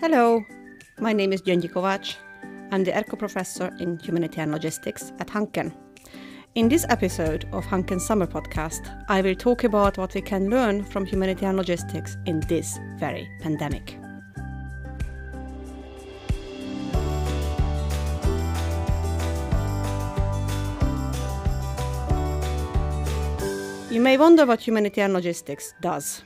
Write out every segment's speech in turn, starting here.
Hello, my name is Gyöngyi Kovács. I'm the Erkko professor in humanitarian logistics at Hanken. In this episode of Hanken's Summer Podcast, I will talk about what we can learn from humanitarian logistics in this very pandemic. You may wonder what humanitarian logistics does.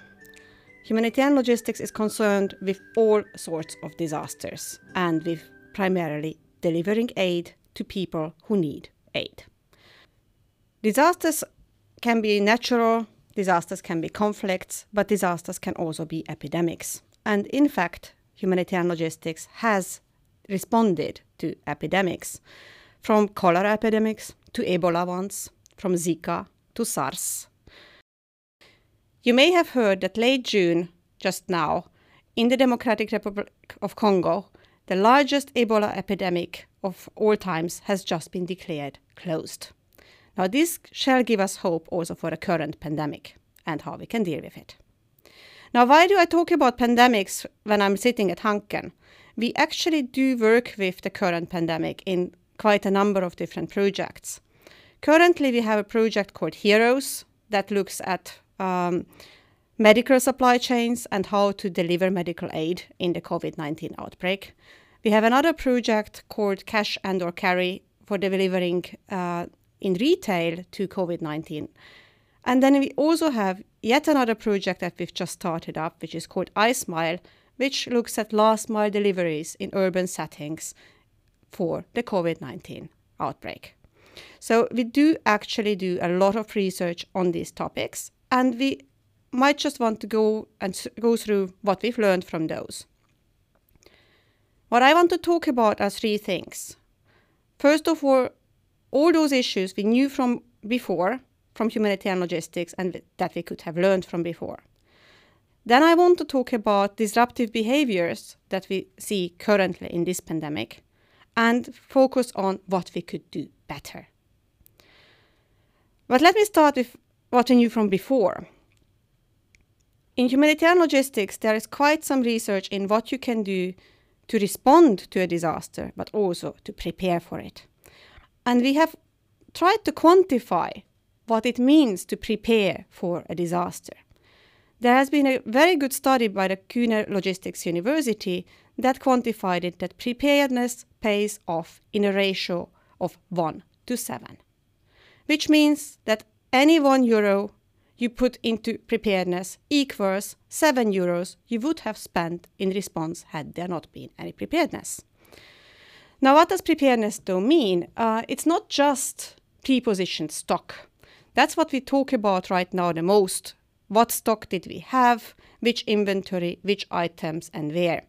Humanitarian logistics is concerned with all sorts of disasters and with primarily delivering aid to people who need aid. Disasters can be natural, disasters can be conflicts, but disasters can also be epidemics. And in fact, humanitarian logistics has responded to epidemics, from cholera epidemics to Ebola ones, from Zika to SARS. You may have heard that late June, just now, in the Democratic Republic of Congo, the largest Ebola epidemic of all times has just been declared closed. Now, this shall give us hope also for the current pandemic and how we can deal with it. Now, why do I talk about pandemics when I'm sitting at Hanken? We actually do work with the current pandemic in quite a number of different projects. Currently, we have a project called Heroes that looks at um, medical supply chains and how to deliver medical aid in the COVID-19 outbreak. We have another project called Cash and or Carry for delivering uh, in retail to COVID 19. And then we also have yet another project that we've just started up, which is called iSmile, which looks at last mile deliveries in urban settings for the COVID 19 outbreak. So we do actually do a lot of research on these topics, and we might just want to go and go through what we've learned from those. What I want to talk about are three things. First of all, all those issues we knew from before, from humanitarian logistics, and that we could have learned from before. Then I want to talk about disruptive behaviors that we see currently in this pandemic and focus on what we could do better. But let me start with what we knew from before. In humanitarian logistics, there is quite some research in what you can do to respond to a disaster, but also to prepare for it. And we have tried to quantify what it means to prepare for a disaster. There has been a very good study by the Kuehne Logistics University that quantified it that preparedness pays off in a ratio of 1 to 7, which means that any 1 euro you put into preparedness equals 7 euros you would have spent in response had there not been any preparedness. Now, what does preparedness though mean? Uh, it's not just pre-positioned stock. That's what we talk about right now the most. What stock did we have? Which inventory? Which items and where?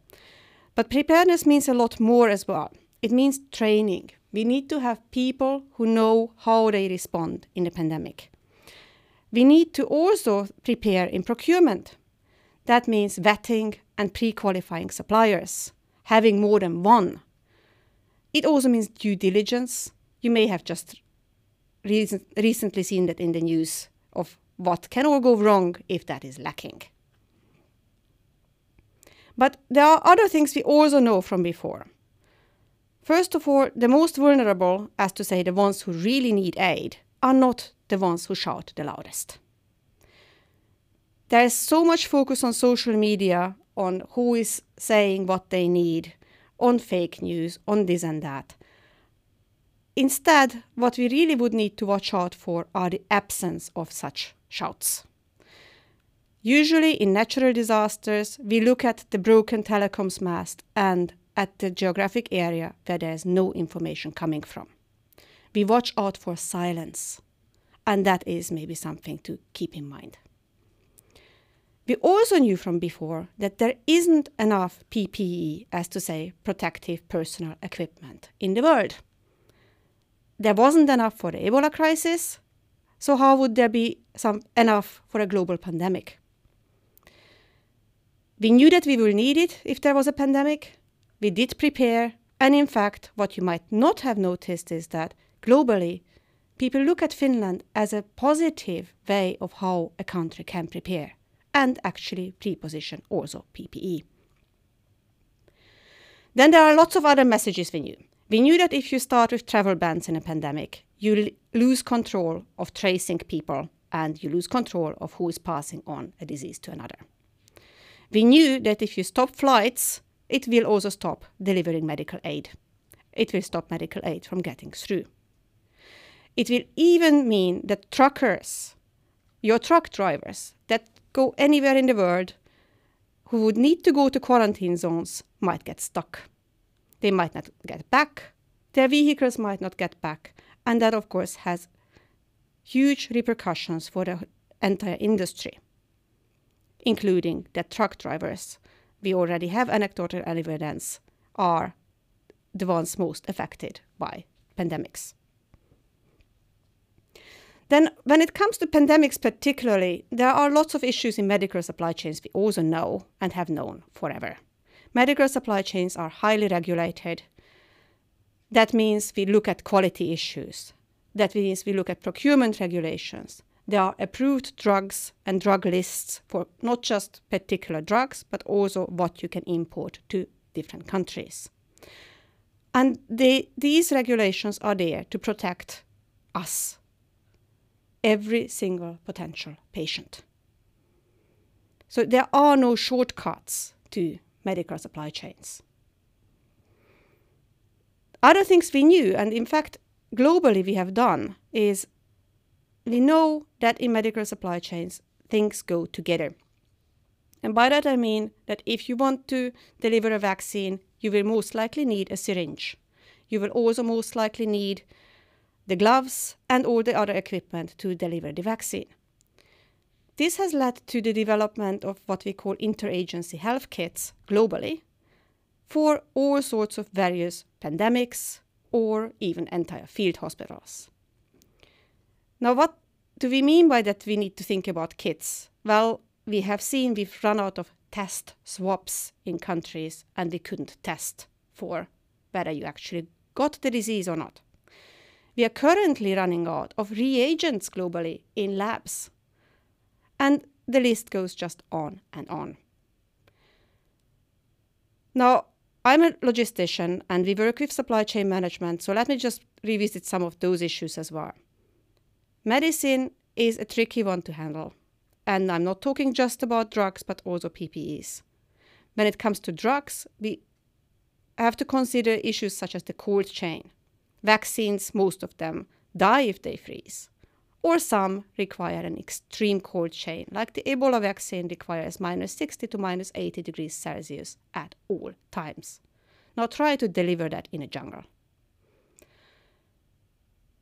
But preparedness means a lot more as well. It means training. We need to have people who know how they respond in the pandemic. We need to also prepare in procurement. That means vetting and pre qualifying suppliers, having more than one it also means due diligence. You may have just recent, recently seen that in the news of what can all go wrong if that is lacking. But there are other things we also know from before. First of all, the most vulnerable, as to say the ones who really need aid, are not the ones who shout the loudest. There is so much focus on social media on who is saying what they need, on fake news, on this and that. Instead, what we really would need to watch out for are the absence of such shouts. Usually, in natural disasters, we look at the broken telecoms mast and at the geographic area where there is no information coming from. We watch out for silence, and that is maybe something to keep in mind. We also knew from before that there isn't enough PPE, as to say, protective personal equipment, in the world. There wasn't enough for the Ebola crisis, so how would there be some enough for a global pandemic? We knew that we will need it if there was a pandemic. We did prepare, and in fact, what you might not have noticed is that globally, people look at Finland as a positive way of how a country can prepare and actually pre-position also PPE. Then there are lots of other messages we knew. We knew that if you start with travel bans in a pandemic, you lose control of tracing people and you lose control of who is passing on a disease to another. We knew that if you stop flights, it will also stop delivering medical aid. It will stop medical aid from getting through. It will even mean that truckers, your truck drivers that go anywhere in the world who would need to go to quarantine zones might get stuck. They might not get back, their vehicles might not get back, and that, of course, has huge repercussions for the entire industry, including that truck drivers, we already have anecdotal evidence, are the ones most affected by pandemics. Then, when it comes to pandemics particularly, there are lots of issues in medical supply chains we also know and have known forever. Medical supply chains are highly regulated. That means we look at quality issues. That means we look at procurement regulations. There are approved drugs and drug lists for not just particular drugs, but also what you can import to different countries. And they, these regulations are there to protect us, every single potential patient. So there are no shortcuts to medical supply chains. Other things we knew, and in fact, globally we have done, is we know that in medical supply chains, things go together. And by that I mean that if you want to deliver a vaccine, you will most likely need a syringe. You will also most likely need the gloves and all the other equipment to deliver the vaccine. This has led to the development of what we call interagency health kits globally for all sorts of various pandemics or even entire field hospitals. Now, what do we mean by that we need to think about kits? Well, we have seen we've run out of test swabs in countries and we couldn't test for whether you actually got the disease or not. We are currently running out of reagents globally in labs. And the list goes just on and on. Now, I'm a logistician and we work with supply chain management, so let me just revisit some of those issues as well. Medicine is a tricky one to handle. And I'm not talking just about drugs, but also PPEs. When it comes to drugs, we have to consider issues such as the cold chain. Vaccines, most of them, die if they freeze. Or some require an extreme cold chain, like the Ebola vaccine requires minus 60 to minus 80 degrees Celsius at all times. Now try to deliver that in a jungle.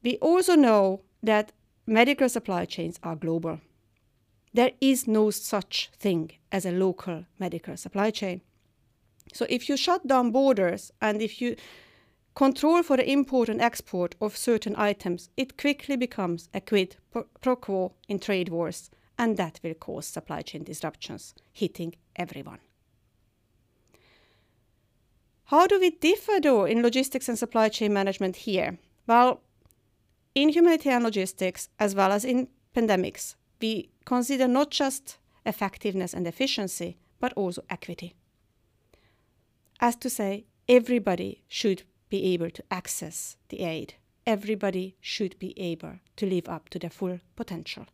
We also know that medical supply chains are global. There is no such thing as a local medical supply chain. So if you shut down borders and if you control for the import and export of certain items, it quickly becomes a quid pro quo in trade wars, and that will cause supply chain disruptions, hitting everyone. How do we differ, though, in logistics and supply chain management here? Well, in humanitarian logistics, as well as in pandemics, we consider not just effectiveness and efficiency, but also equity. As to say, everybody should be able to access the aid. Everybody should be able to live up to their full potential.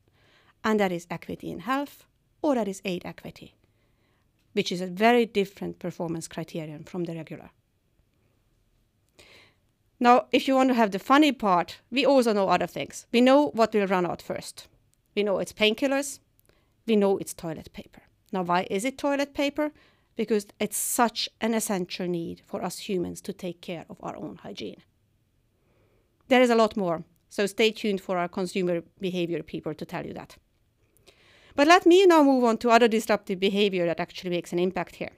And that is equity in health or that is aid equity, which is a very different performance criterion from the regular. Now, if you want to have the funny part, we also know other things. We know what will run out first. We know it's painkillers. We know it's toilet paper. Now, why is it toilet paper? Because it's such an essential need for us humans to take care of our own hygiene. There is a lot more, so stay tuned for our consumer behavior people to tell you that. But let me now move on to other disruptive behavior that actually makes an impact here.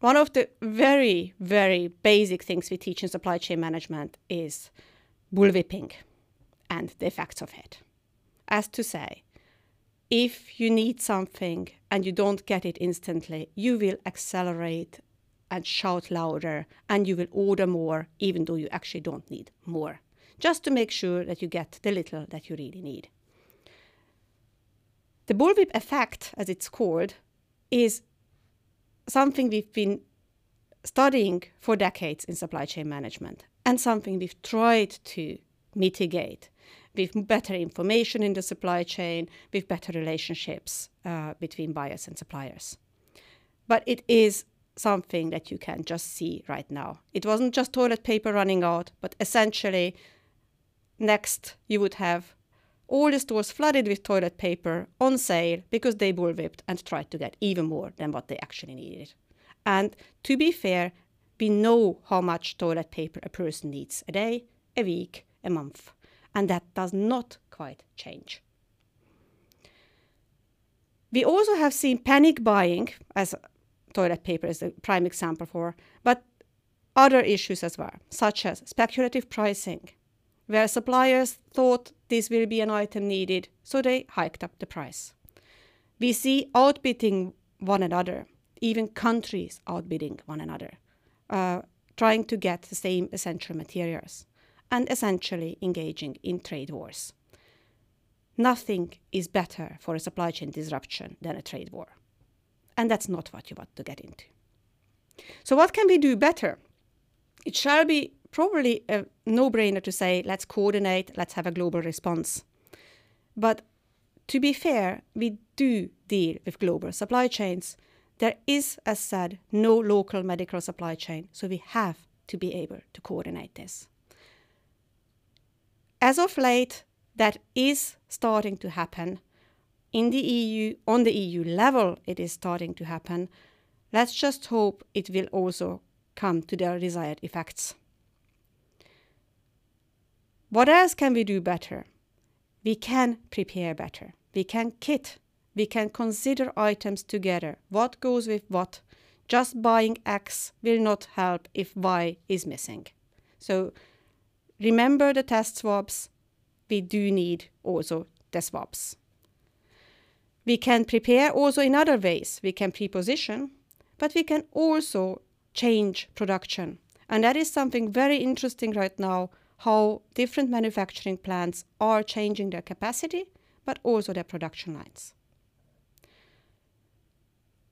One of the very, very basic things we teach in supply chain management is bullwhipping and the effects of it. As to say, if you need something and you don't get it instantly, you will accelerate and shout louder and you will order more, even though you actually don't need more, just to make sure that you get the little that you really need. The bullwhip effect, as it's called, is something we've been studying for decades in supply chain management and something we've tried to mitigate with better information in the supply chain, with better relationships uh, between buyers and suppliers. But it is something that you can just see right now. It wasn't just toilet paper running out, but essentially, next you would have all the stores flooded with toilet paper on sale because they bullwhipped and tried to get even more than what they actually needed. And to be fair, we know how much toilet paper a person needs a day, a week, a month, and that does not quite change. We also have seen panic buying, as toilet paper is a prime example for, but other issues as well, such as speculative pricing, where suppliers thought this will be an item needed, so they hiked up the price. We see outbidding one another, even countries outbidding one another, uh, trying to get the same essential materials, and essentially engaging in trade wars. Nothing is better for a supply chain disruption than a trade war. And that's not what you want to get into. So, what can we do better? It shall be probably a no brainer to say, let's coordinate, let's have a global response. But to be fair, we do deal with global supply chains. There is, as said, no local medical supply chain, so we have to be able to coordinate this. As of late, that is starting to happen. In the EU, on the EU level, it is starting to happen. Let's just hope it will also come to their desired effects. What else can we do better? We can prepare better. We can kit. We can consider items together. What goes with what? Just buying X will not help if Y is missing. So remember the test swabs. We do need also the swabs. We can prepare also in other ways. We can preposition, but we can also change production. And that is something very interesting right now how different manufacturing plants are changing their capacity, but also their production lines.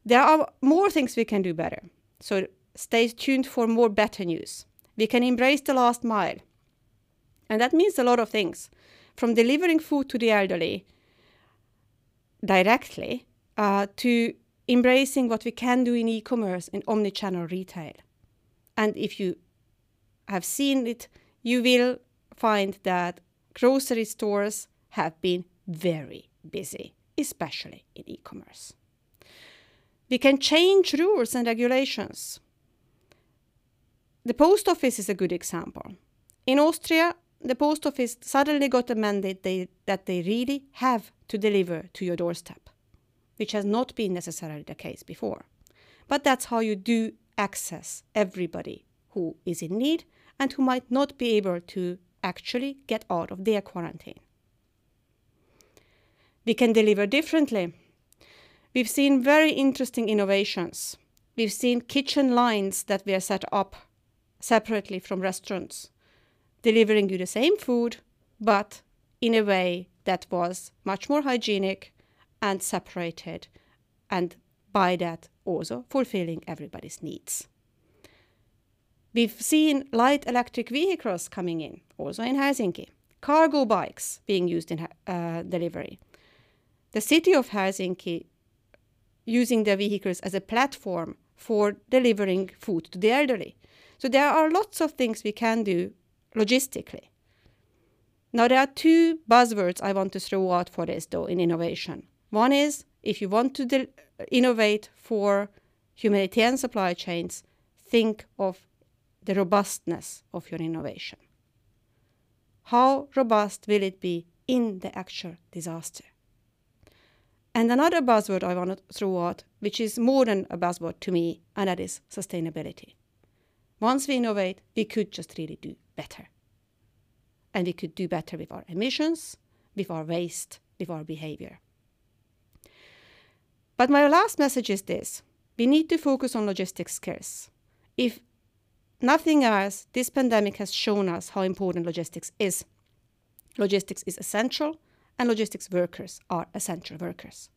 There are more things we can do better. So stay tuned for more better news. We can embrace the last mile. And that means a lot of things from delivering food to the elderly directly uh, to embracing what we can do in e commerce and omni channel retail. And if you have seen it, you will find that grocery stores have been very busy, especially in e commerce. We can change rules and regulations. The post office is a good example. In Austria, the post office suddenly got a mandate they, that they really have to deliver to your doorstep, which has not been necessarily the case before. But that's how you do access everybody who is in need and who might not be able to actually get out of their quarantine. We can deliver differently. We've seen very interesting innovations. We've seen kitchen lines that were set up separately from restaurants, delivering you the same food, but in a way that was much more hygienic and separated, and by that also fulfilling everybody's needs. We've seen light electric vehicles coming in, also in Helsinki, cargo bikes being used in uh, delivery. The city of Helsinki using their vehicles as a platform for delivering food to the elderly. So there are lots of things we can do logistically. Now, there are two buzzwords I want to throw out for this, though, in innovation. One is if you want to innovate for humanitarian supply chains, think of the robustness of your innovation. How robust will it be in the actual disaster? And another buzzword I want to throw out, which is more than a buzzword to me, and that is sustainability. Once we innovate, we could just really do better. And we could do better with our emissions, with our waste, with our behavior. But my last message is this we need to focus on logistics skills. If nothing else, this pandemic has shown us how important logistics is. Logistics is essential, and logistics workers are essential workers.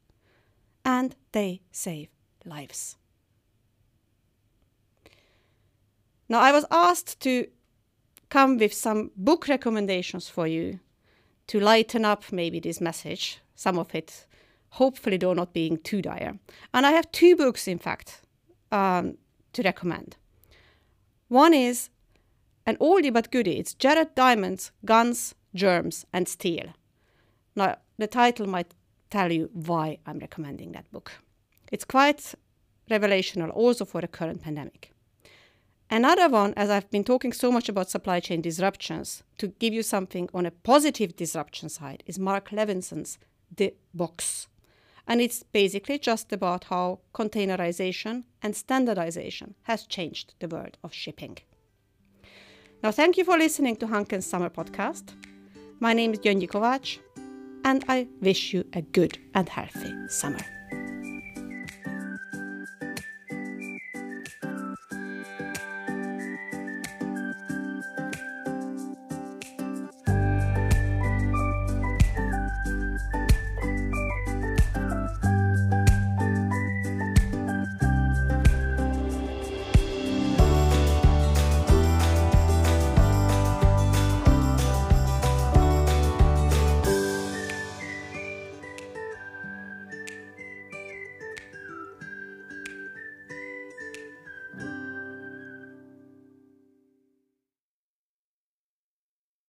And they save lives. Now, I was asked to come with some book recommendations for you to lighten up maybe this message, some of it, hopefully, though not being too dire. And I have two books, in fact, um, to recommend. One is an oldie but goodie. It's Jared Diamond's Guns, Germs, and Steel. Now, the title might tell you why I'm recommending that book. It's quite revelational also for the current pandemic. Another one, as I've been talking so much about supply chain disruptions, to give you something on a positive disruption side, is Marc Levinson's The Box. And it's basically just about how containerization and standardization has changed the world of shipping. Now, thank you for listening to Hanken's Summer Podcast. My name is Gyöngyi Kovács, and I wish you a good and healthy summer.